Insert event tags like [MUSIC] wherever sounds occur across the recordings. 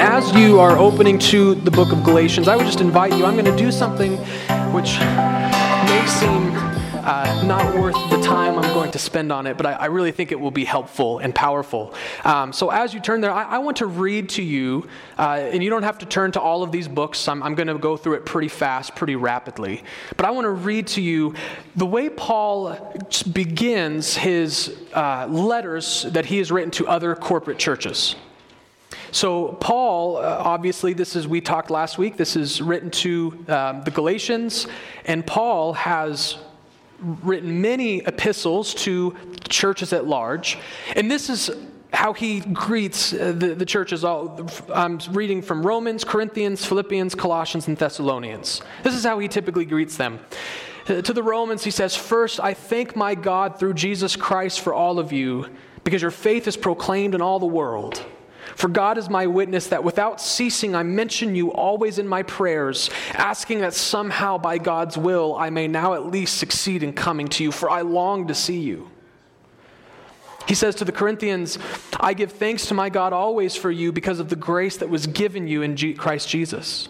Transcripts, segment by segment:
And as you are opening to the book of Galatians, I would just invite you, I'm going to do something which may seem uh, not worth the time I'm going to spend on it, but I, I really think it will be helpful and powerful. Um, so as you turn there, I, I want to read to you, uh, and you don't have to turn to all of these books. I'm, I'm going to go through it pretty fast, pretty rapidly. But I want to read to you the way Paul begins his uh, letters that he has written to other corporate churches. So, Paul, uh, obviously, this is, we talked last week, this is written to um, the Galatians, and Paul has written many epistles to churches at large. And this is how he greets uh, the, the churches. All, I'm reading from Romans, Corinthians, Philippians, Colossians, and Thessalonians. This is how he typically greets them. Uh, to the Romans, he says, First, I thank my God through Jesus Christ for all of you, because your faith is proclaimed in all the world. For God is my witness that without ceasing I mention you always in my prayers, asking that somehow by God's will I may now at least succeed in coming to you, for I long to see you. He says to the Corinthians, I give thanks to my God always for you because of the grace that was given you in Christ Jesus.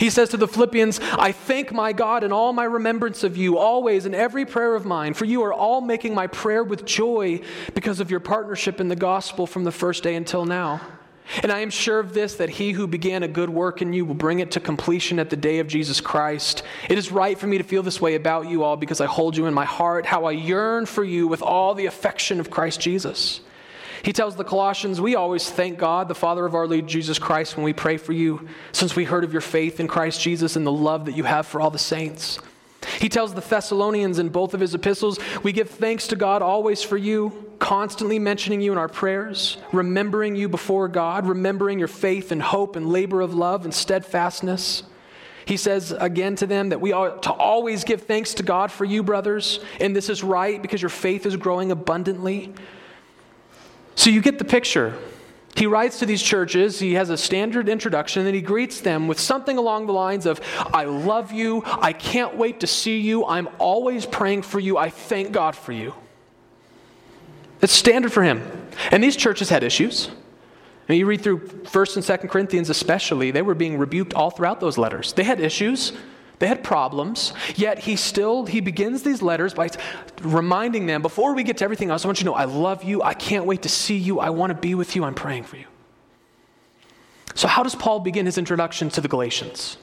He says to the Philippians, I thank my God in all my remembrance of you, always in every prayer of mine, for you are all making my prayer with joy because of your partnership in the gospel from the first day until now. And I am sure of this that he who began a good work in you will bring it to completion at the day of Jesus Christ. It is right for me to feel this way about you all because I hold you in my heart, how I yearn for you with all the affection of Christ Jesus. He tells the Colossians, We always thank God, the Father of our Lord Jesus Christ, when we pray for you, since we heard of your faith in Christ Jesus and the love that you have for all the saints. He tells the Thessalonians in both of his epistles, We give thanks to God always for you, constantly mentioning you in our prayers, remembering you before God, remembering your faith and hope and labor of love and steadfastness. He says again to them that we ought to always give thanks to God for you, brothers, and this is right because your faith is growing abundantly. So you get the picture. He writes to these churches, he has a standard introduction, and he greets them with something along the lines of, I love you, I can't wait to see you, I'm always praying for you, I thank God for you. It's standard for him. And these churches had issues. I mean, you read through 1st and 2nd Corinthians especially, they were being rebuked all throughout those letters. They had issues. They had problems, yet he still he begins these letters by reminding them before we get to everything else, I want you to know I love you, I can't wait to see you, I want to be with you, I'm praying for you. So how does Paul begin his introduction to the Galatians?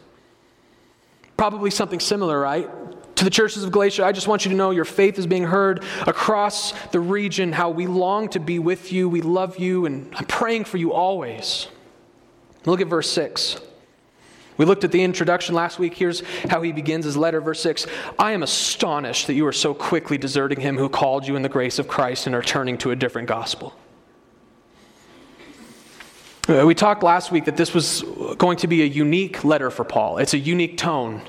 Probably something similar, right? To the churches of Galatia, I just want you to know your faith is being heard across the region, how we long to be with you, we love you, and I'm praying for you always. Look at verse 6. We looked at the introduction last week. Here's how he begins his letter, verse 6. I am astonished that you are so quickly deserting him who called you in the grace of Christ and are turning to a different gospel. Uh, we talked last week that this was going to be a unique letter for Paul. It's a unique tone.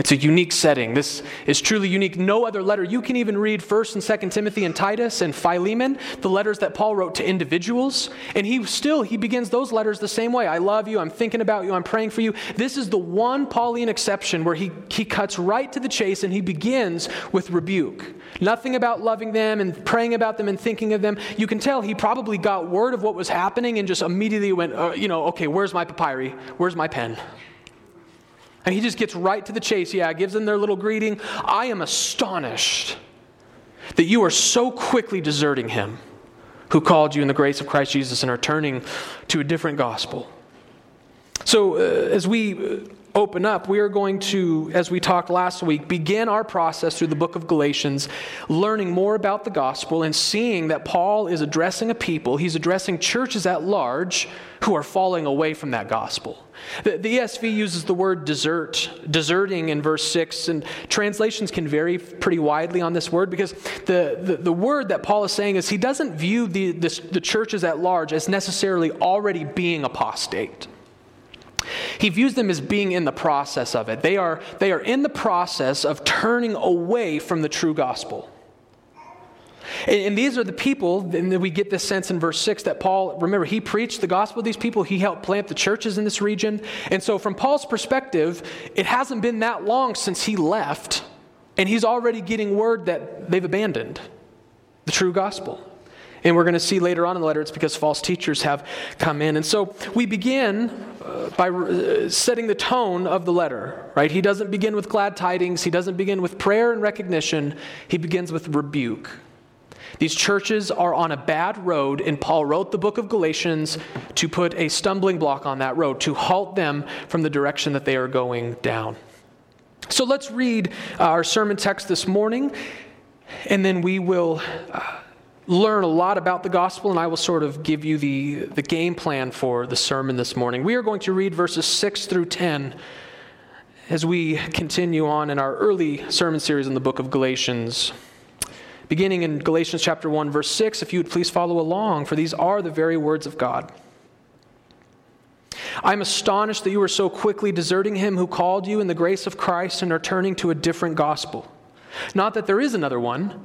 It's a unique setting. This is truly unique. No other letter. You can even read 1st and 2nd Timothy and Titus and Philemon, the letters that Paul wrote to individuals, and he still he begins those letters the same way. I love you, I'm thinking about you, I'm praying for you. This is the one Pauline exception where he, he cuts right to the chase and he begins with rebuke. Nothing about loving them and praying about them and thinking of them. You can tell he probably got word of what was happening and just immediately went, uh, you know, okay, where's my papyri? Where's my pen? And he just gets right to the chase. Yeah, gives them their little greeting. I am astonished that you are so quickly deserting him who called you in the grace of Christ Jesus and are turning to a different gospel. So, uh, as we uh, open up, we are going to, as we talked last week, begin our process through the book of Galatians, learning more about the gospel and seeing that Paul is addressing a people, he's addressing churches at large who are falling away from that gospel. The, the ESV uses the word desert, deserting in verse 6, and translations can vary pretty widely on this word because the, the, the word that Paul is saying is he doesn't view the, the churches at large as necessarily already being apostate. He views them as being in the process of it. They are, they are in the process of turning away from the true gospel. And, and these are the people, and we get this sense in verse 6 that Paul, remember, he preached the gospel to these people. He helped plant the churches in this region. And so, from Paul's perspective, it hasn't been that long since he left, and he's already getting word that they've abandoned the true gospel. And we're going to see later on in the letter it's because false teachers have come in. And so we begin uh, by uh, setting the tone of the letter, right? He doesn't begin with glad tidings, he doesn't begin with prayer and recognition, he begins with rebuke. These churches are on a bad road, and Paul wrote the book of Galatians to put a stumbling block on that road, to halt them from the direction that they are going down. So let's read our sermon text this morning, and then we will. Uh, learn a lot about the gospel, and I will sort of give you the, the game plan for the sermon this morning. We are going to read verses 6 through 10 as we continue on in our early sermon series in the book of Galatians. Beginning in Galatians chapter 1, verse 6, if you would please follow along, for these are the very words of God. I am astonished that you are so quickly deserting him who called you in the grace of Christ and are turning to a different gospel. Not that there is another one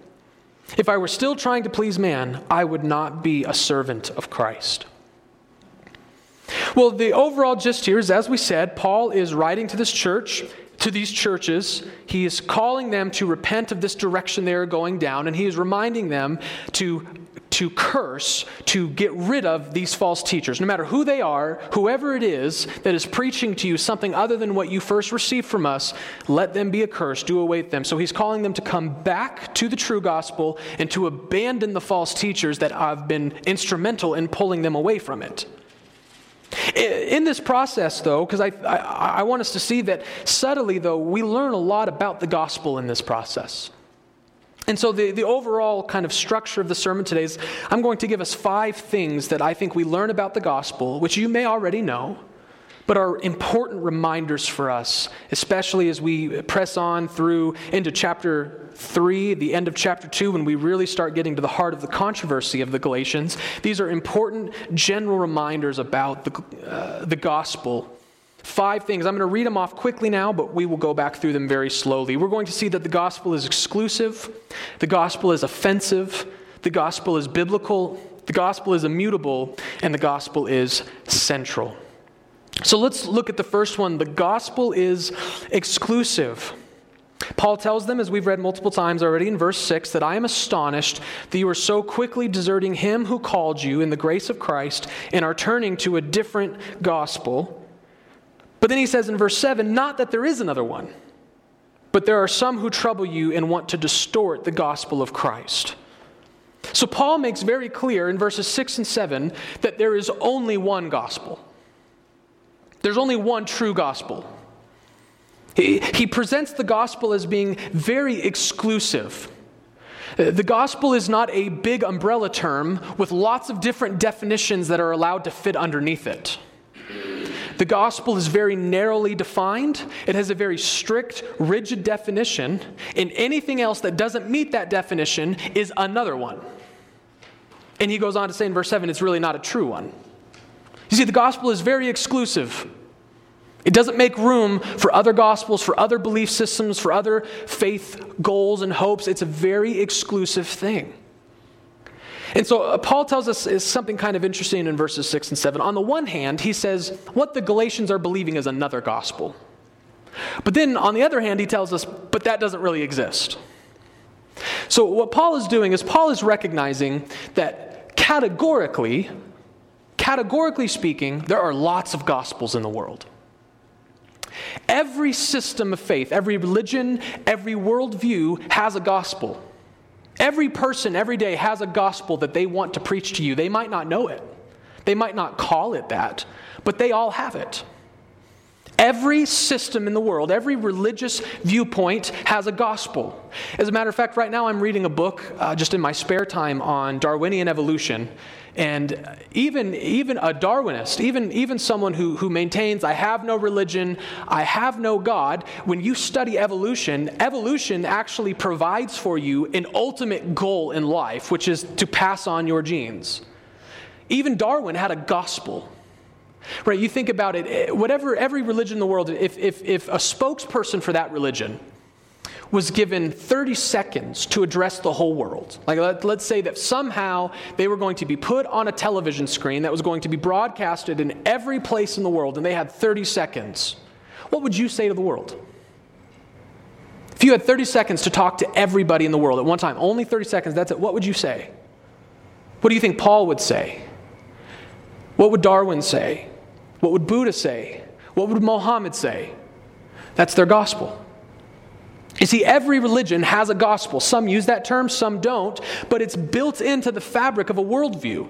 If I were still trying to please man, I would not be a servant of Christ. Well, the overall gist here is, as we said, Paul is writing to this church, to these churches. He is calling them to repent of this direction they are going down, and he is reminding them to to curse, to get rid of these false teachers. No matter who they are, whoever it is that is preaching to you something other than what you first received from us, let them be accursed, do away with them. So he's calling them to come back to the true gospel and to abandon the false teachers that have been instrumental in pulling them away from it. In this process, though, because I, I, I, want us to see that subtly, though, we learn a lot about the gospel in this process. And so, the, the overall kind of structure of the sermon today is I'm going to give us five things that I think we learn about the gospel, which you may already know, but are important reminders for us, especially as we press on through into chapter 3, the end of chapter 2, when we really start getting to the heart of the controversy of the Galatians. These are important general reminders about the, uh, the gospel Five things. I'm going to read them off quickly now, but we will go back through them very slowly. We're going to see that the gospel is exclusive, the gospel is offensive, the gospel is biblical, the gospel is immutable, and the gospel is central. So let's look at the first one. The gospel is exclusive. Paul tells them, as we've read multiple times already in verse 6, that I am astonished that you are so quickly deserting him who called you in the grace of Christ and are turning to a different gospel but then he says in verse 7 not that there is another one, but there are some who trouble you and want to distort the gospel of Christ. So Paul makes very clear in verses 6 and 7 that there is only one gospel. There's only one true gospel. He, he presents the gospel as being very exclusive. Uh, the gospel is not a big umbrella term with lots of different definitions that are allowed to fit underneath it. The gospel is very narrowly defined, it has a very strict, rigid definition, and anything else that doesn't meet that definition is another one. And he goes on to say in verse 7 it's really not a true one. You see, the gospel is very exclusive. It doesn't make room for other gospels, for other belief systems, for other faith goals and hopes. It's a very exclusive thing. And so uh, Paul tells us is something kind of interesting in verses 6 and 7. On the one hand, he says what the Galatians are believing is another gospel. But then on the other hand, he tells us, but that doesn't really exist. So what Paul is doing is Paul is recognizing that categorically, categorically speaking, there are lots of gospels in the world. Every system of faith, every religion, every worldview has a gospel. Every person every day has a gospel that they want to preach to you. They might not know it, they might not call it that, but they all have it. Every system in the world, every religious viewpoint has a gospel. As a matter of fact, right now I'm reading a book uh, just in my spare time on Darwinian evolution. And even, even a Darwinist, even, even someone who, who maintains, I have no religion, I have no God, when you study evolution, evolution actually provides for you an ultimate goal in life, which is to pass on your genes. Even Darwin had a gospel. Right? You think about it, eh, whatever, every religion in the world, if, if, if a spokesperson for that religion was given 30 seconds to address the whole world. Like, let, us say that somehow they were going to be put on a television screen that was going to be broadcasted in every place in the world, and they had 30 seconds. What would you say to the world? If you had 30 seconds to talk to everybody in the world at one time, only 30 seconds, that's it, what would you say? What do you think Paul would say? What would Darwin say? What would Buddha say? What would Mohammed say? That's their gospel. You see, every religion has a gospel. Some use that term, some don't, but it's built into the fabric of a worldview.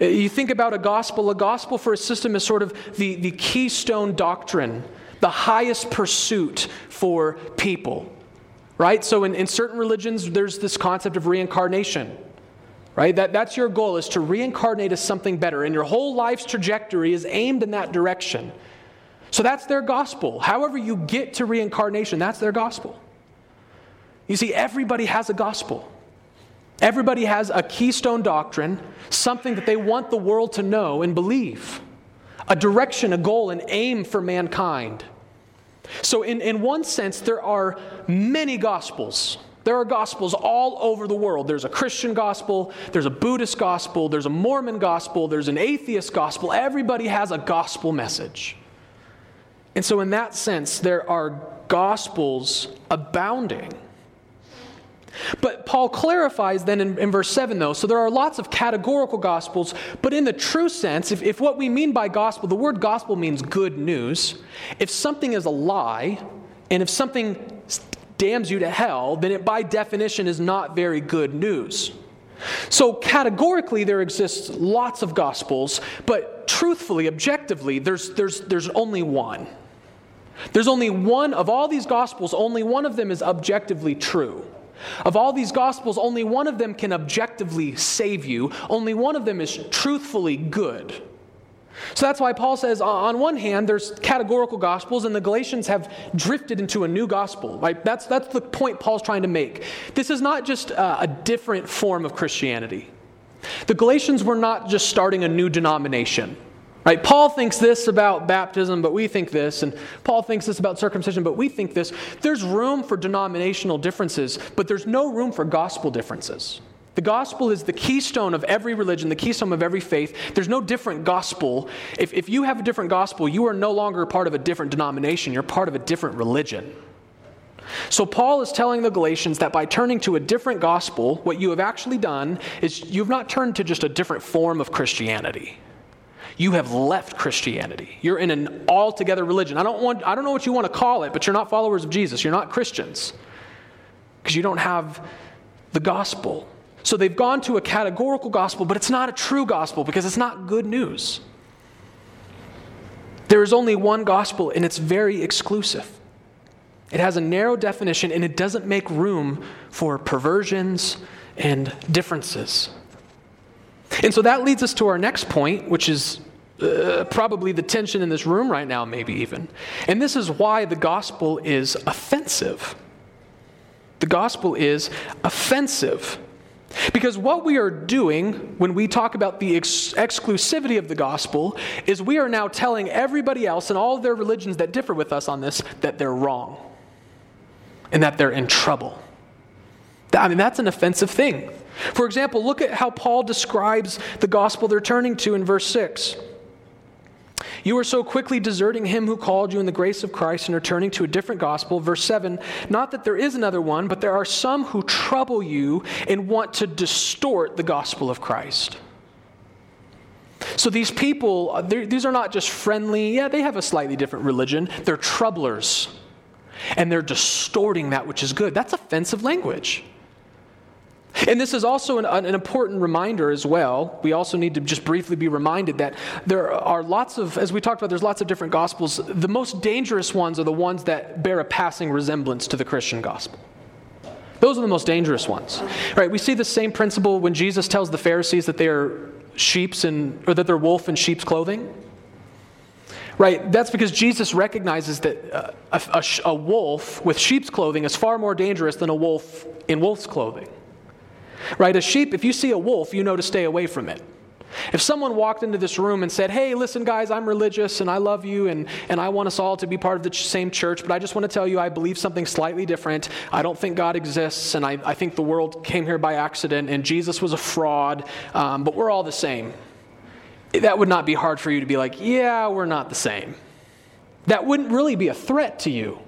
Uh, you think about a gospel, a gospel for a system is sort of the, the keystone doctrine, the highest pursuit for people, right? So in, in certain religions, there's this concept of reincarnation right that, that's your goal is to reincarnate as something better and your whole life's trajectory is aimed in that direction so that's their gospel however you get to reincarnation that's their gospel you see, everybody has a gospel. Everybody has a keystone doctrine, something that they want the world to know and believe, a direction, a goal, an aim for mankind. So, in, in one sense, there are many gospels. There are gospels all over the world. There's a Christian gospel, there's a Buddhist gospel, there's a Mormon gospel, there's an atheist gospel. Everybody has a gospel message. And so, in that sense, there are gospels abounding. But Paul clarifies then in, in, verse 7, though. So there are lots of categorical gospels, but in the true sense, if, if what we mean by gospel, the word gospel means good news. If something is a lie, and if something damns you to hell, then it by definition is not very good news. So, categorically, there exists lots of gospels, but truthfully, objectively, there's, there's, there's only one. There's only one of all these gospels, only one of them is objectively true. Of all these gospels, only one of them can objectively save you, only one of them is truthfully good. So that's why Paul says, on one hand, there's categorical gospels, and the Galatians have drifted into a new gospel. Right? That's, that's the point Paul's trying to make. This is not just a, a different form of Christianity. The Galatians were not just starting a new denomination. Right? Paul thinks this about baptism, but we think this, and Paul thinks this about circumcision, but we think this. There's room for denominational differences, but there's no room for gospel differences. The gospel is the keystone of every religion, the keystone of every faith. There's no different gospel. If, if you have a different gospel, you are no longer part of a different denomination, you're part of a different religion. So, Paul is telling the Galatians that by turning to a different gospel, what you have actually done is you've not turned to just a different form of Christianity you have left Christianity. You're in an altogether religion. I don't, want, I don't know what you want to call it, but you're not followers of Jesus. You're not Christians because you don't have the gospel. So they've gone to a categorical gospel, but it's not a true gospel because it's not good news. There is only one gospel, and it's very exclusive. It has a narrow definition, and it doesn't make room for perversions and differences. And so that leads us to our next point, which is uh, probably the tension in this room right now, maybe even. And this is why the gospel is offensive. The gospel is offensive. Because what we are doing when we talk about the ex- exclusivity of the gospel is we are now telling everybody else and all of their religions that differ with us on this that they're wrong and that they're in trouble. I mean, that's an offensive thing. For example, look at how Paul describes the gospel they're turning to in verse 6. You are so quickly deserting him who called you in the grace of Christ and are turning to a different gospel. Verse 7 Not that there is another one, but there are some who trouble you and want to distort the gospel of Christ. So these people, uh, these are not just friendly, yeah, they have a slightly different religion. They're troublers. And they're distorting that which is good. That's offensive language. And this is also an, an, important reminder as well. We also need to just briefly be reminded that there are lots of, as we talked about, there's lots of different gospels. The most dangerous ones are the ones that bear a passing resemblance to the Christian gospel. Those are the most dangerous ones. Right? We see the same principle when Jesus tells the Pharisees that they are sheep's and or that they're wolf in sheep's clothing. Right? That's because Jesus recognizes that a, a, a wolf with sheep's clothing is far more dangerous than a wolf in wolf's clothing. Right? A sheep, if you see a wolf, you know to stay away from it. If someone walked into this room and said, Hey, listen, guys, I'm religious and I love you and, and I want us all to be part of the same church, but I just want to tell you I believe something slightly different. I don't think God exists and I, I think the world came here by accident and Jesus was a fraud, um, but we're all the same. That would not be hard for you to be like, Yeah, we're not the same. That wouldn't really be a threat to you.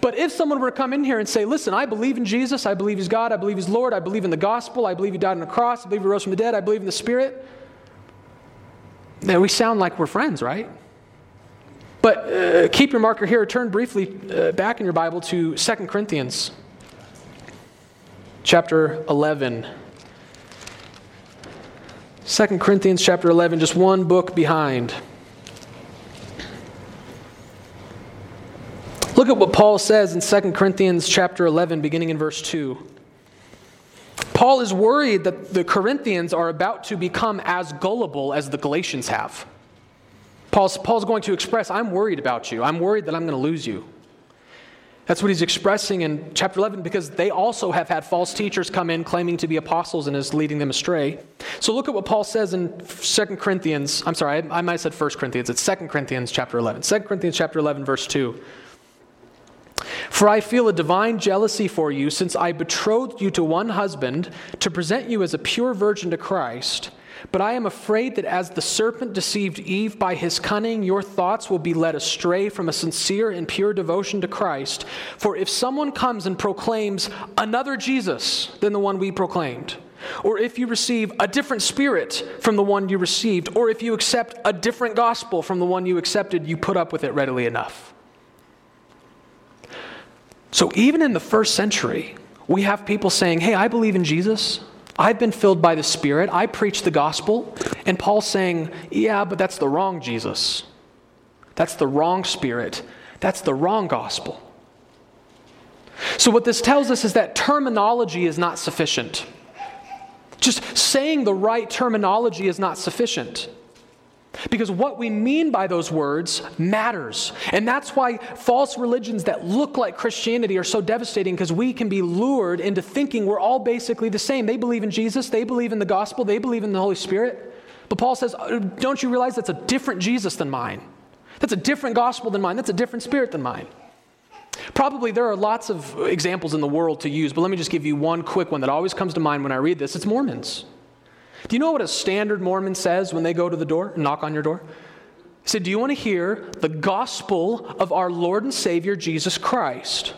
But if someone were to come in here and say, Listen, I believe in Jesus, I believe he's God, I believe he's Lord, I believe in the gospel, I believe he died on the cross, I believe he rose from the dead, I believe in the Spirit, then we sound like we're friends, right? But uh, keep your marker here. Turn briefly uh, back in your Bible to 2 Corinthians chapter 11. 2 Corinthians chapter 11, just one book behind. Look at what Paul says in 2 Corinthians chapter 11 beginning in verse 2. Paul is worried that the Corinthians are about to become as gullible as the Galatians have. Paul's, Paul's going to express, I'm worried about you. I'm worried that I'm going to lose you. That's what he's expressing in chapter 11 because they also have had false teachers come in claiming to be apostles and is leading them astray. So look at what Paul says in 2 Corinthians. I'm sorry, I, I might have said 1 Corinthians. It's 2 Corinthians chapter 11. 2 Corinthians chapter 11, verse 2. For I feel a divine jealousy for you, since I betrothed you to one husband to present you as a pure virgin to Christ. But I am afraid that as the serpent deceived Eve by his cunning, your thoughts will be led astray from a sincere and pure devotion to Christ. For if someone comes and proclaims another Jesus than the one we proclaimed, or if you receive a different spirit from the one you received, or if you accept a different gospel from the one you accepted, you put up with it readily enough. So even in the first century, we have people saying, Hey, I believe in Jesus. I've been filled by the Spirit. I preach the gospel. And Paul's saying, Yeah, but that's the wrong Jesus. That's the wrong Spirit. That's the wrong gospel. So, what this tells us is that terminology is not sufficient. Just saying the right terminology is not sufficient. Because what we mean by those words matters. And that's why false religions that look like Christianity are so devastating because we can be lured into thinking we're all basically the same. They believe in Jesus, they believe in the gospel, they believe in the Holy Spirit. But Paul says, uh, Don't you realize that's a different Jesus than mine? That's a different gospel than mine, that's a different spirit than mine. Probably there are lots of examples in the world to use, but let me just give you one quick one that always comes to mind when I read this. It's Mormons. Do you know what a standard Mormon says when they go to the door and knock on your door? He said, Do you want to hear the gospel of our Lord and Savior Jesus Christ?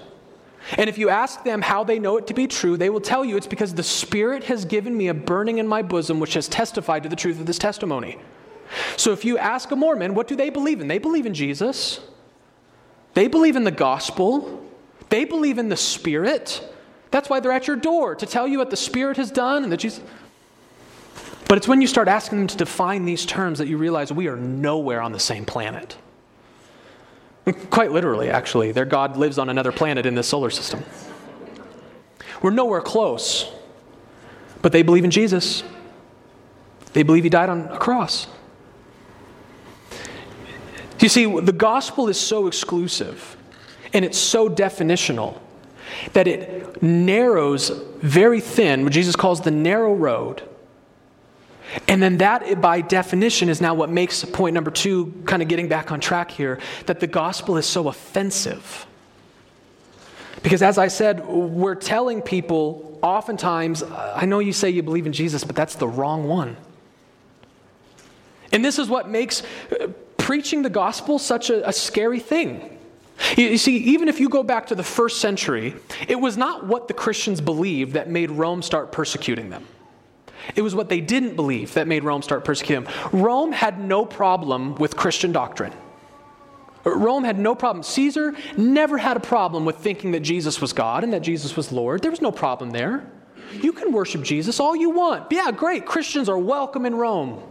And if you ask them how they know it to be true, they will tell you it's because the Spirit has given me a burning in my bosom which has testified to the truth of this testimony. So if you ask a Mormon, what do they believe in? They believe in Jesus, they believe in the gospel, they believe in the Spirit. That's why they're at your door to tell you what the Spirit has done and that Jesus. But it's when you start asking them to define these terms that you realize we are nowhere on the same planet. Quite literally, actually, their God lives on another planet in this solar system. We're nowhere close, but they believe in Jesus. They believe he died on a cross. You see, the gospel is so exclusive and it's so definitional that it narrows very thin, what Jesus calls the narrow road and then that, by definition, is now what makes point number two, kind of getting back on track here, that the gospel is so offensive. Because as I said, we're telling people oftentimes, I know you say you believe in Jesus, but that's the wrong one. And this is what makes uh, preaching the gospel such a, a scary thing. You see, even if you go back to the first century, it was not what the Christians believed that made Rome start persecuting them. It was what they didn't believe that made Rome start persecuting them. Rome had no problem with Christian doctrine. Rome had no problem. Caesar never had a problem with thinking that Jesus was God and that Jesus was Lord. There was no problem there. You can worship Jesus all you want. Yeah, great. Christians are welcome in Rome.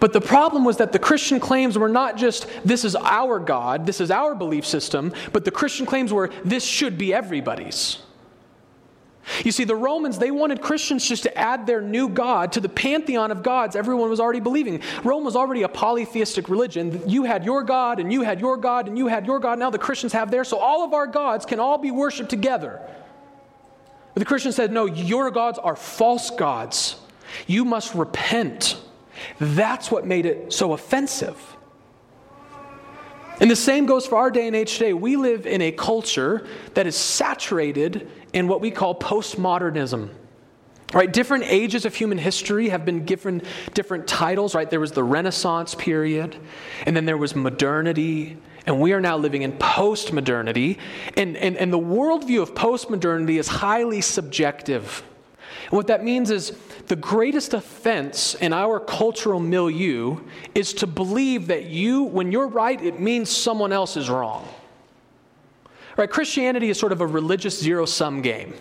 But the problem was that the Christian claims were not just, this is our God, this is our belief system, but the Christian claims were, this should be everybody's. You see, the Romans, they wanted Christians just to add their new God to the pantheon of gods everyone was already believing. Rome was already a polytheistic religion. You had your God, and you had your God, and you had your God. Now the Christians have theirs, so all of our gods can all be worshiped together. But the Christians said, no, your gods are false gods. You must repent. That's what made it so offensive. And the same goes for our day and age today. We live in a culture that is saturated in what we call postmodernism. Right, different ages of human history have been given different titles, right? There was the Renaissance period, and then there was modernity, and we are now living in post-modernity. And, and, and the worldview of post-modernity is highly subjective. And what that means is the greatest offense in our cultural milieu is to believe that you, when you're right, it means someone else is wrong. Right? Christianity is sort of a religious zero sum game.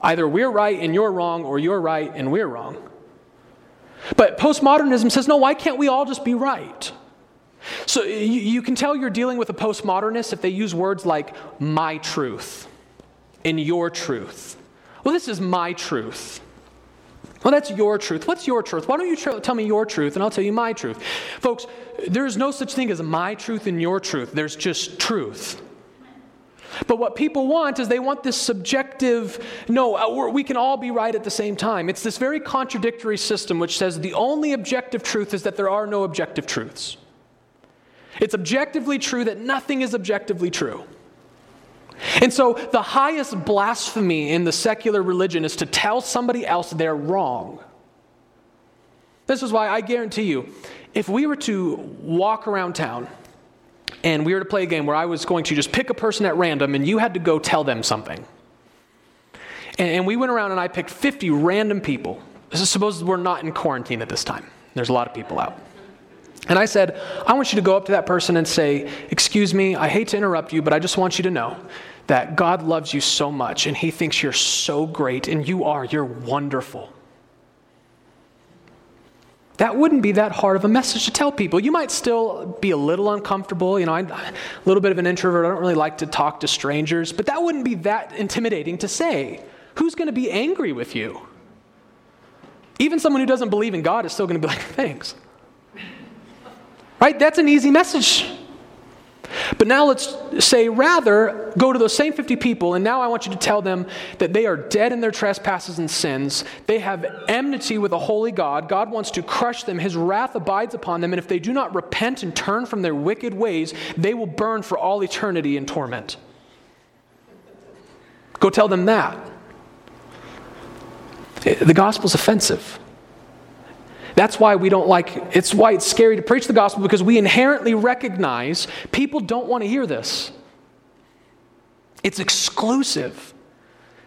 Either we're right and you're wrong, or you're right and we're wrong. But postmodernism says, no, why can't we all just be right? So you, you can tell you're dealing with a postmodernist if they use words like my truth and your truth. Well, this is my truth. Well, that's your truth. What's your truth? Why don't you tr- tell me your truth and I'll tell you my truth? Folks, there's no such thing as my truth and your truth, there's just truth. But what people want is they want this subjective, no, uh, we can all be right at the same time. It's this very contradictory system which says the only objective truth is that there are no objective truths. It's objectively true that nothing is objectively true. And so the highest blasphemy in the secular religion is to tell somebody else they're wrong. This is why I guarantee you, if we were to walk around town, and we were to play a game where I was going to just pick a person at random and you had to go tell them something. And, and we went around and I picked 50 random people. Suppose we're not in quarantine at this time, there's a lot of people out. And I said, I want you to go up to that person and say, Excuse me, I hate to interrupt you, but I just want you to know that God loves you so much and He thinks you're so great, and you are, you're wonderful. That wouldn't be that hard of a message to tell people. You might still be a little uncomfortable. You know, I'm a little bit of an introvert. I don't really like to talk to strangers, but that wouldn't be that intimidating to say. Who's going to be angry with you? Even someone who doesn't believe in God is still going to be like, thanks. Right? That's an easy message but now let's say, rather, go to those same 50 people, and now I want you to tell them that they are dead in their trespasses and sins. They have enmity with a holy God. God wants to crush them. His wrath abides upon them, and if they do not repent and turn from their wicked ways, they will burn for all eternity in torment. Go tell them that. The gospel's offensive. That's why we don't like, it's why it's scary to preach the gospel because we inherently recognize people don't want to hear this. It's exclusive.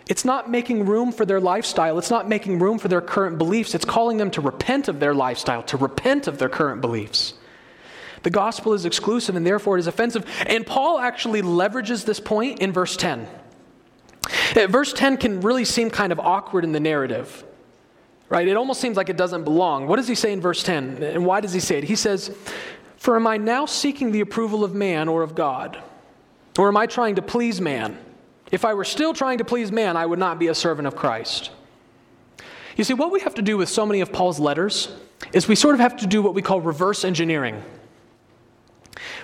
It's not making room for their lifestyle. It's not making room for their current beliefs. It's calling them to repent of their lifestyle, to repent of their current beliefs. The gospel is exclusive and therefore it is offensive. And Paul actually leverages this point in verse 10. Uh, verse 10 can really seem kind of awkward in the narrative right? It almost seems like it doesn't belong. What does he say in verse 10? And why does he say it? He says, For am I now seeking the approval of man or of God? Or am I trying to please man? If I were still trying to please man, I would not be a servant of Christ. You see, what we have to do with so many of Paul's letters is we sort of have to do what we call reverse engineering.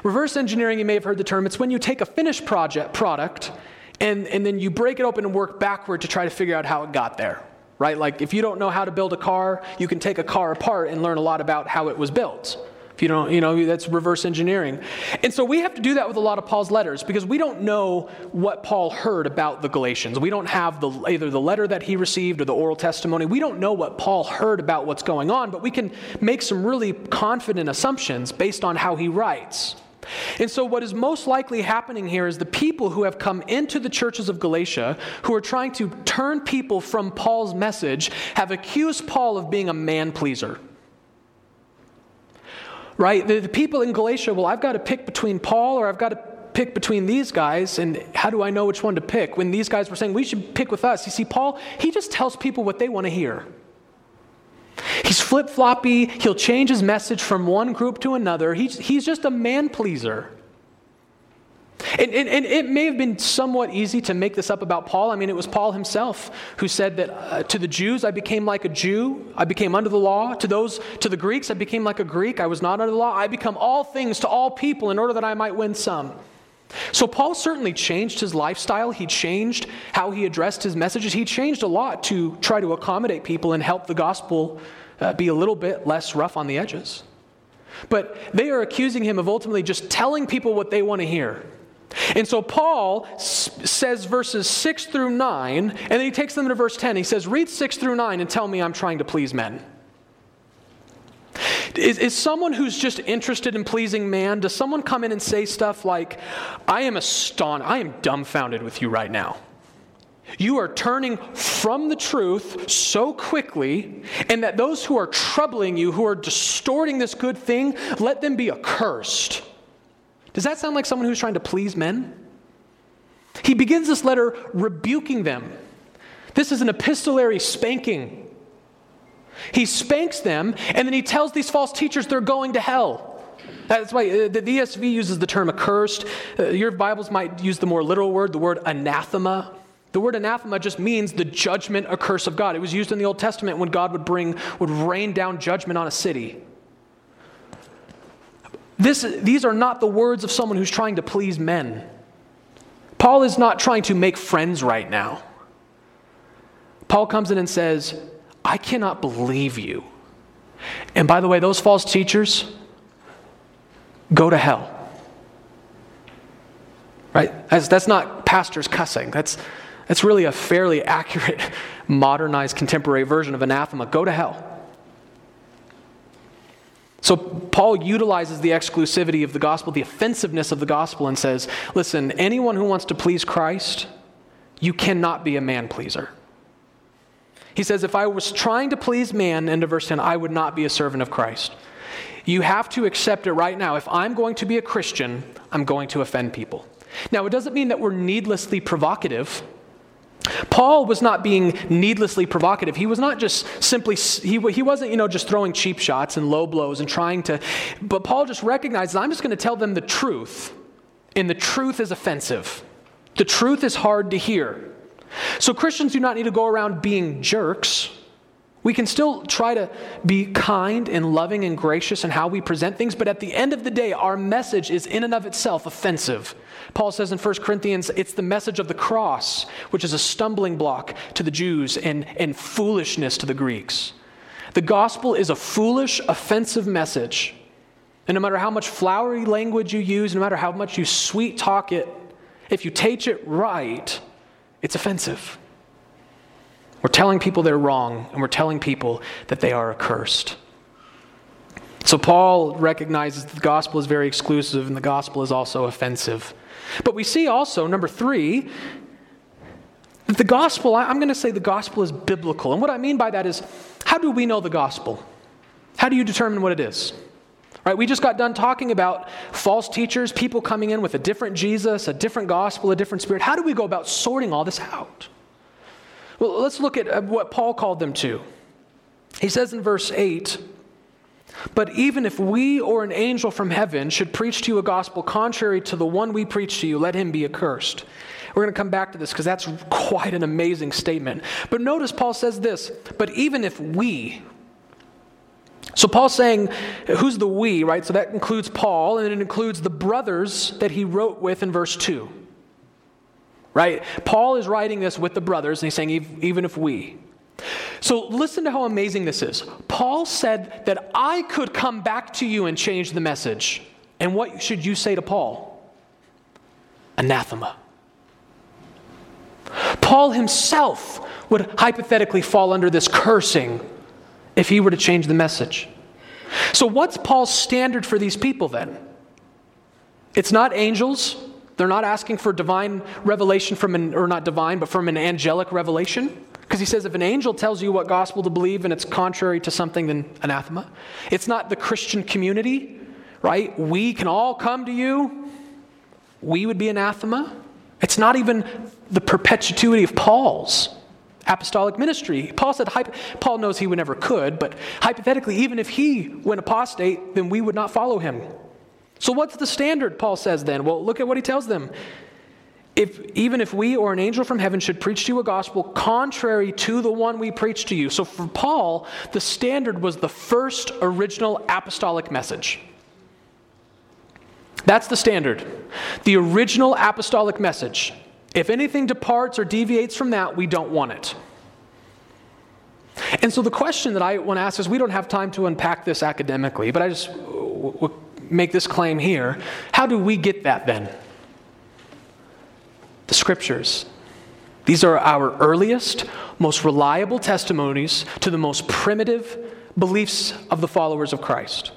Reverse engineering, you may have heard the term, it's when you take a finished project, product and, and then you break it open and work backward to try to figure out how it got there right? Like if you don't know how to build a car, you can take a car apart and learn a lot about how it was built. If you don't, you know, that's reverse engineering. And so we have to do that with a lot of Paul's letters because we don't know what Paul heard about the Galatians. We don't have the, either the letter that he received or the oral testimony. We don't know what Paul heard about what's going on, but we can make some really confident assumptions based on how he writes. And so, what is most likely happening here is the people who have come into the churches of Galatia, who are trying to turn people from Paul's message, have accused Paul of being a man pleaser. Right? The, the people in Galatia, well, I've got to pick between Paul or I've got to pick between these guys, and how do I know which one to pick? When these guys were saying, we should pick with us. You see, Paul, he just tells people what they want to hear. He's flip floppy. He'll change his message from one group to another. He's, he's just a man pleaser. And, and, and, it may have been somewhat easy to make this up about Paul. I mean, it was Paul himself who said that uh, to the Jews, I became like a Jew. I became under the law. To those, to the Greeks, I became like a Greek. I was not under the law. I become all things to all people in order that I might win some. So, Paul certainly changed his lifestyle. He changed how he addressed his messages. He changed a lot to try to accommodate people and help the gospel uh, be a little bit less rough on the edges. But they are accusing him of ultimately just telling people what they want to hear. And so Paul s- says verses 6 through 9, and then he takes them to verse 10. He says, Read 6 through 9 and tell me I'm trying to please men. Is, is someone who's just interested in pleasing man, does someone come in and say stuff like, I am astonished, I am dumbfounded with you right now? You are turning from the truth so quickly, and that those who are troubling you, who are distorting this good thing, let them be accursed. Does that sound like someone who's trying to please men? He begins this letter rebuking them. This is an epistolary spanking. He spanks them, and then he tells these false teachers they're going to hell. That's why uh, the ESV uses the term accursed. Uh, your Bibles might use the more literal word, the word anathema. The word anathema just means the judgment, a curse of God. It was used in the Old Testament when God would bring, would rain down judgment on a city. This, these are not the words of someone who's trying to please men. Paul is not trying to make friends right now. Paul comes in and says, I cannot believe you. And by the way, those false teachers go to hell. Right? That's, that's not pastors cussing. That's, that's really a fairly accurate, [LAUGHS] modernized, contemporary version of anathema. Go to hell. So Paul utilizes the exclusivity of the gospel, the offensiveness of the gospel, and says, listen, anyone who wants to please Christ, you cannot be a man pleaser. He says, if I was trying to please man, end of verse 10, I would not be a servant of Christ. You have to accept it right now. If I'm going to be a Christian, I'm going to offend people. Now, it doesn't mean that we're needlessly provocative. Paul was not being needlessly provocative. He was not just simply, he, he wasn't, you know, just throwing cheap shots and low blows and trying to, but Paul just recognized I'm just going to tell them the truth, and the truth is offensive. The truth is hard to hear. So Christians do not need to go around being jerks. We can still try to be kind and loving and gracious in how we present things, but at the end of the day, our message is in and of itself offensive. Paul says in 1 Corinthians, it's the message of the cross, which is a stumbling block to the Jews and, and foolishness to the Greeks. The gospel is a foolish, offensive message. And no matter how much flowery language you use, no matter how much you sweet talk it, if you teach it right, it's offensive. We're telling people they're wrong, and we're telling people that they are accursed. So Paul recognizes the gospel is very exclusive and the gospel is also offensive. But we see also, number three, that the gospel, I'm going to say the gospel is biblical. And what I mean by that is, how do we know the gospel? How do you determine what it is? Right, we just got done talking about false teachers, people coming in with a different Jesus, a different gospel, a different spirit. How do we go about sorting all this out? Well, let's look at what Paul called them to. He says in verse 8, but even if we or an angel from heaven should preach to you a gospel contrary to the one we preach to you, let him be accursed. We're going to come back to this because that's quite an amazing statement. But notice Paul says this, but even if we, so Paul's saying, who's the we, right? So that includes Paul, and it includes the brothers that he wrote with in verse 2. Right? Paul is writing this with the brothers, and he's saying, even if we. So listen to how amazing this is. Paul said that I could come back to you and change the message. And what should you say to Paul? Anathema. Paul himself would hypothetically fall under this cursing if he were to change the message. So, what's Paul's standard for these people then? It's not angels. They're not asking for divine revelation from an, or not divine, but from an angelic revelation. Because he says if an angel tells you what gospel to believe and it's contrary to something, then anathema. It's not the Christian community, right? We can all come to you. We would be anathema. It's not even the perpetuity of Paul's apostolic ministry. Paul said, Paul knows he would never could, but hypothetically, even if he went apostate, then we would not follow him. So, what's the standard, Paul says then? Well, look at what he tells them. If, even if we or an angel from heaven should preach to you a gospel contrary to the one we preach to you. So, for Paul, the standard was the first original apostolic message. That's the standard. The original apostolic message. If anything departs or deviates from that, we don't want it. And so the question that I want to ask is we don't have time to unpack this academically, but I just w- make this claim here. How do we get that then? The scriptures. These are our earliest, most reliable testimonies to the most primitive beliefs of the followers of Christ.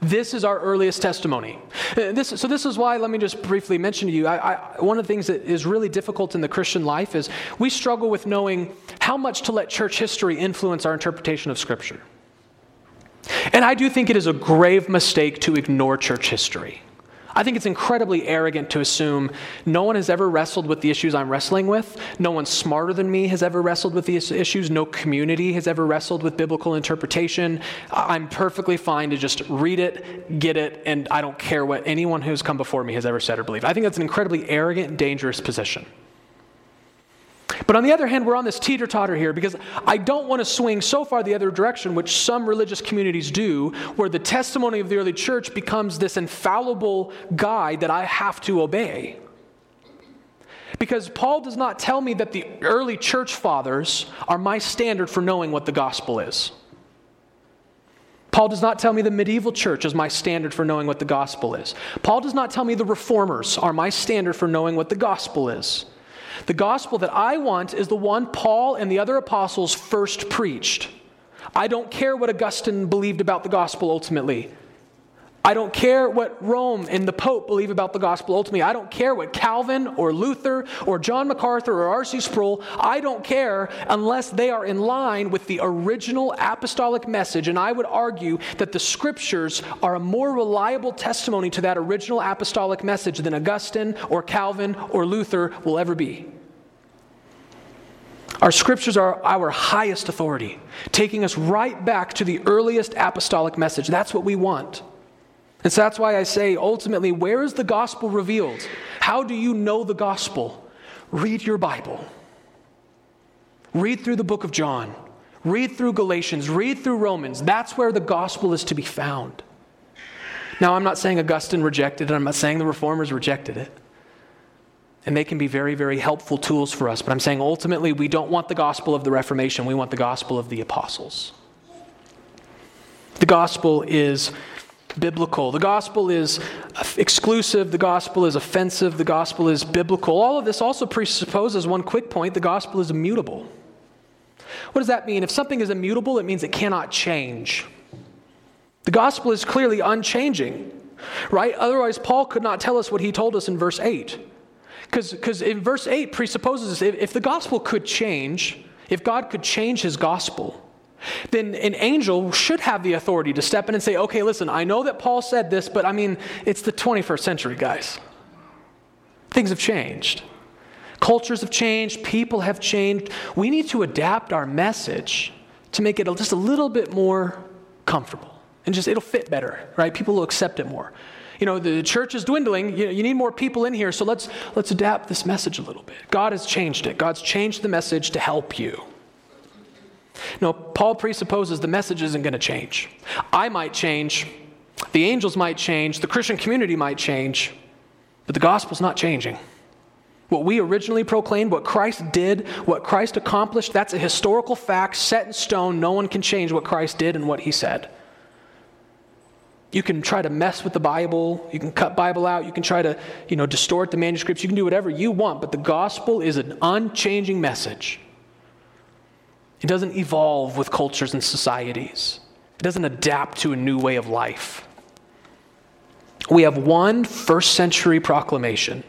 This is our earliest testimony. Uh, this, so, this is why, let me just briefly mention to you I, I, one of the things that is really difficult in the Christian life is we struggle with knowing how much to let church history influence our interpretation of Scripture. And I do think it is a grave mistake to ignore church history. I think it's incredibly arrogant to assume no one has ever wrestled with the issues I'm wrestling with. No one smarter than me has ever wrestled with these issues. No community has ever wrestled with biblical interpretation. I'm perfectly fine to just read it, get it, and I don't care what anyone who's come before me has ever said or believed. I think that's an incredibly arrogant dangerous position. But on the other hand, we're on this teeter totter here because I don't want to swing so far the other direction, which some religious communities do, where the testimony of the early church becomes this infallible guide that I have to obey. Because Paul does not tell me that the early church fathers are my standard for knowing what the gospel is. Paul does not tell me the medieval church is my standard for knowing what the gospel is. Paul does not tell me the reformers are my standard for knowing what the gospel is. The gospel that I want is the one Paul and the other apostles first preached. I don't care what Augustine believed about the gospel ultimately. I don't care what Rome and the Pope believe about the gospel ultimately. I don't care what Calvin or Luther or John MacArthur or R.C. Sproul, I don't care unless they are in line with the original apostolic message. And I would argue that the scriptures are a more reliable testimony to that original apostolic message than Augustine or Calvin or Luther will ever be. Our scriptures are our highest authority, taking us right back to the earliest apostolic message. That's what we want. And so that's why I say ultimately, where is the gospel revealed? How do you know the gospel? Read your Bible. Read through the book of John. Read through Galatians. Read through Romans. That's where the gospel is to be found. Now, I'm not saying Augustine rejected it, I'm not saying the reformers rejected it. And they can be very, very helpful tools for us. But I'm saying ultimately, we don't want the gospel of the Reformation, we want the gospel of the apostles. The gospel is biblical. The gospel is exclusive, the gospel is offensive, the gospel is biblical. All of this also presupposes one quick point the gospel is immutable. What does that mean? If something is immutable, it means it cannot change. The gospel is clearly unchanging, right? Otherwise, Paul could not tell us what he told us in verse 8. Because in verse 8 presupposes if, if the gospel could change, if God could change his gospel, then an angel should have the authority to step in and say, okay, listen, I know that Paul said this, but I mean, it's the 21st century, guys. Things have changed. Cultures have changed, people have changed. We need to adapt our message to make it just a little bit more comfortable and just it'll fit better, right? People will accept it more. You know, the church is dwindling. You, you need more people in here, so let's let's adapt this message a little bit. God has changed it. God's changed the message to help you. No, Paul presupposes the message isn't going to change. I might change, the angels might change, the Christian community might change, but the gospel's not changing. What we originally proclaimed, what Christ did, what Christ accomplished, that's a historical fact set in stone. No one can change what Christ did and what he said. You can try to mess with the Bible, you can cut Bible out, you can try to, you know, distort the manuscripts, you can do whatever you want, but the gospel is an unchanging message. It doesn't evolve with cultures and societies, it doesn't adapt to a new way of life. We have one first century proclamation,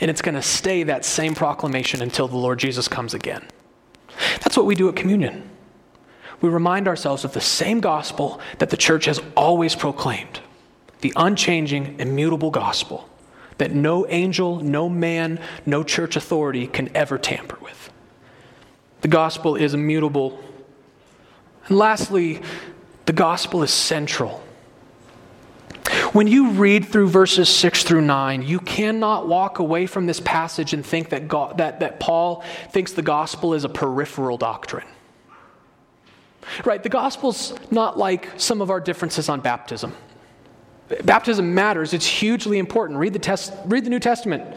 and it's going to stay that same proclamation until the Lord Jesus comes again. That's what we do at communion. We remind ourselves of the same gospel that the church has always proclaimed the unchanging, immutable gospel that no angel, no man, no church authority can ever tamper with. The gospel is immutable. And lastly, the gospel is central. When you read through verses 6 through 9, you cannot walk away from this passage and think that, God, that, that Paul thinks the gospel is a peripheral doctrine. Right? The gospel's not like some of our differences on baptism. Baptism matters. It's hugely important. Read the, test, read the New Testament.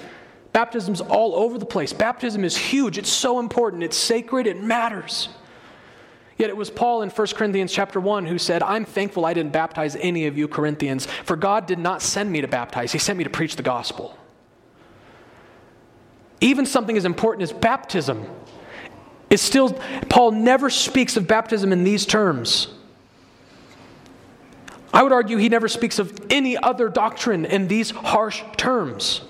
Baptism's all over the place. Baptism is huge. It's so important. It's sacred. It matters. Yet it was Paul in 1 Corinthians chapter 1 who said, I'm thankful I didn't baptize any of you Corinthians, for God did not send me to baptize, He sent me to preach the gospel. Even something as important as baptism is still, Paul never speaks of baptism in these terms. I would argue he never speaks of any other doctrine in these harsh terms.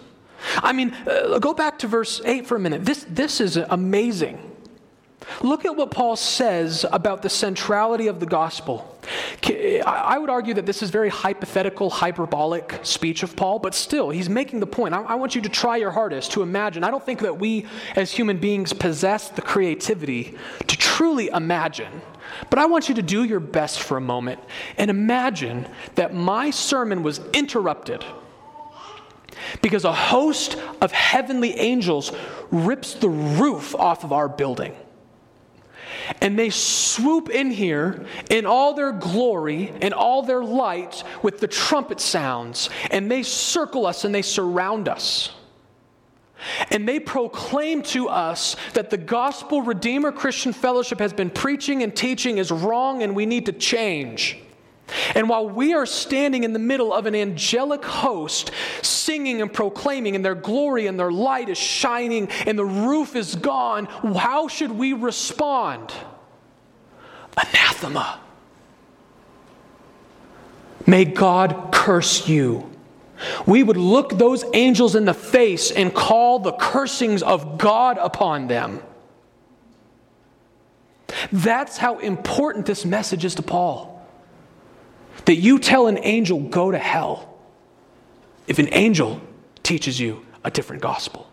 I mean, uh, go back to verse 8 for a minute. This, this is amazing. Look at what Paul says about the centrality of the gospel. I would argue that this is very hypothetical, hyperbolic speech of Paul, but still, he's making the point. I want you to try your hardest to imagine. I don't think that we as human beings possess the creativity to truly imagine, but I want you to do your best for a moment and imagine that my sermon was interrupted because a host of heavenly angels rips the roof off of our building. And they swoop in here in all their glory and all their light with the trumpet sounds, and they circle us and they surround us. And they proclaim to us that the gospel Redeemer Christian Fellowship has been preaching and teaching is wrong and we need to change. And while we are standing in the middle of an angelic host, singing and proclaiming, and their glory and their light is shining, and the roof is gone, how should we respond? Anathema. May God curse you. We would look those angels in the face and call the cursings of God upon them. That's how important this message is to Paul that you tell an angel, go to hell, if an angel teaches you a different gospel.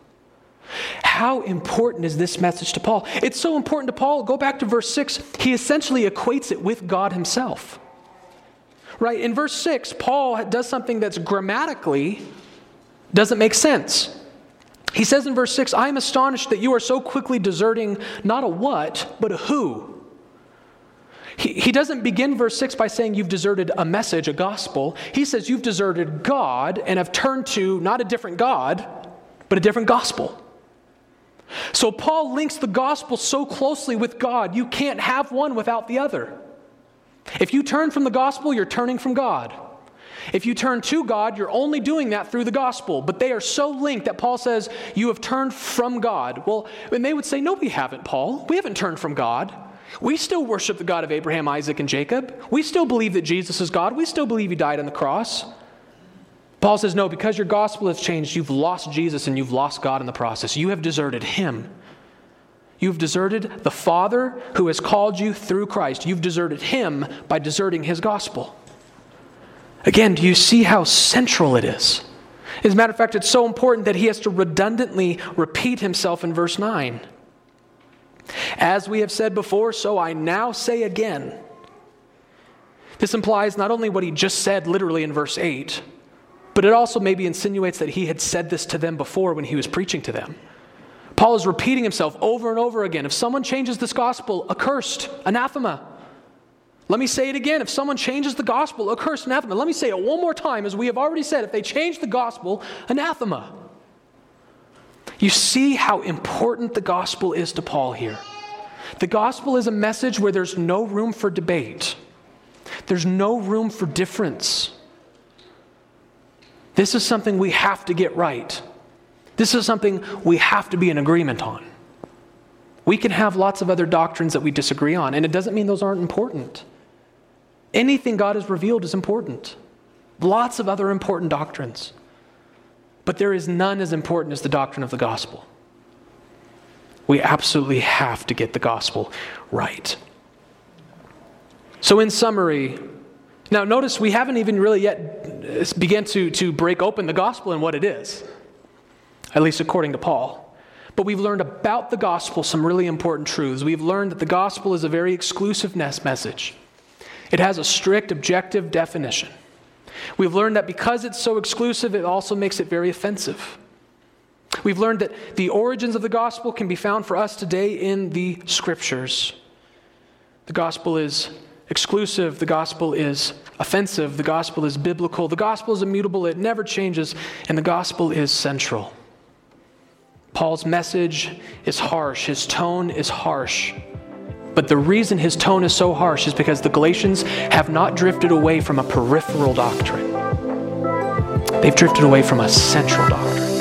How important is this message to Paul? It's so important to Paul. Go back to verse 6. He essentially equates it with God himself. Right? In verse 6, Paul does something that's grammatically doesn't make sense. He says in verse 6, I am astonished that you are so quickly deserting not a what, but a who. He, doesn't begin verse 6 by saying you've deserted a message, a gospel. He says you've deserted God and have turned to not a different God, but a different gospel. So Paul links the gospel so closely with God, you can't have one without the other. If you turn from the gospel, you're turning from God. If you turn to God, you're only doing that through the gospel. But they are so linked that Paul says, You have turned from God. Well, and they would say, No, we haven't, Paul. We haven't turned from God. We still worship the God of Abraham, Isaac, and Jacob. We still believe that Jesus is God. We still believe he died on the cross. Paul says, No, because your gospel has changed, you've lost Jesus and you've lost God in the process. You have deserted him. You've deserted the Father who has called you through Christ. You've deserted him by deserting his gospel. Again, do you see how central it is? As a matter of fact, it's so important that he has to redundantly repeat himself in verse 9. As we have said before, so I now say again. This implies not only what he just said literally in verse 8, but it also maybe insinuates that he had said this to them before when he was preaching to them. Paul is repeating himself over and over again. If someone changes this gospel, accursed, anathema. Let me say it again. If someone changes the gospel, accursed, anathema. Let me say it one more time. As we have already said, if they change the gospel, anathema. You see how important the gospel is to Paul here. The gospel is a message where there's no room for debate, there's no room for difference. This is something we have to get right. This is something we have to be in agreement on. We can have lots of other doctrines that we disagree on, and it doesn't mean those aren't important. Anything God has revealed is important. Lots of other important doctrines. But there is none as important as the doctrine of the gospel. We absolutely have to get the gospel right. So, in summary, now notice we haven't even really yet uh, begun to, to break open the gospel and what it is, at least according to Paul. But we've learned about the gospel some really important truths. We've learned that the gospel is a very exclusive message, it has a strict objective definition. We've learned that because it's so exclusive, it also makes it very offensive. We've learned that the origins of the gospel can be found for us today in the scriptures. The gospel is exclusive, the gospel is offensive, the gospel is biblical, the gospel is immutable, it never changes, and the gospel is central. Paul's message is harsh, his tone is harsh. But the reason his tone is so harsh is because the Galatians have not drifted away from a peripheral doctrine. They've drifted away from a central doctrine.